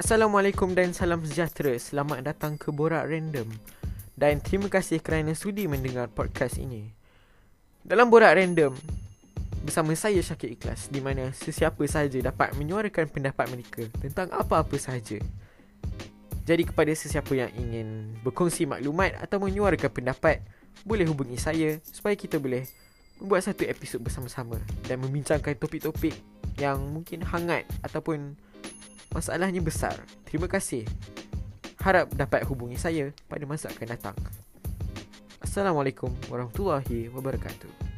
Assalamualaikum dan salam sejahtera. Selamat datang ke Borak Random. Dan terima kasih kerana sudi mendengar podcast ini. Dalam Borak Random, bersama saya Syakir Ikhlas, di mana sesiapa sahaja dapat menyuarakan pendapat mereka tentang apa-apa sahaja. Jadi kepada sesiapa yang ingin berkongsi maklumat atau menyuarakan pendapat, boleh hubungi saya supaya kita boleh membuat satu episod bersama-sama dan membincangkan topik-topik yang mungkin hangat ataupun masalahnya besar. Terima kasih. Harap dapat hubungi saya pada masa akan datang. Assalamualaikum warahmatullahi wabarakatuh.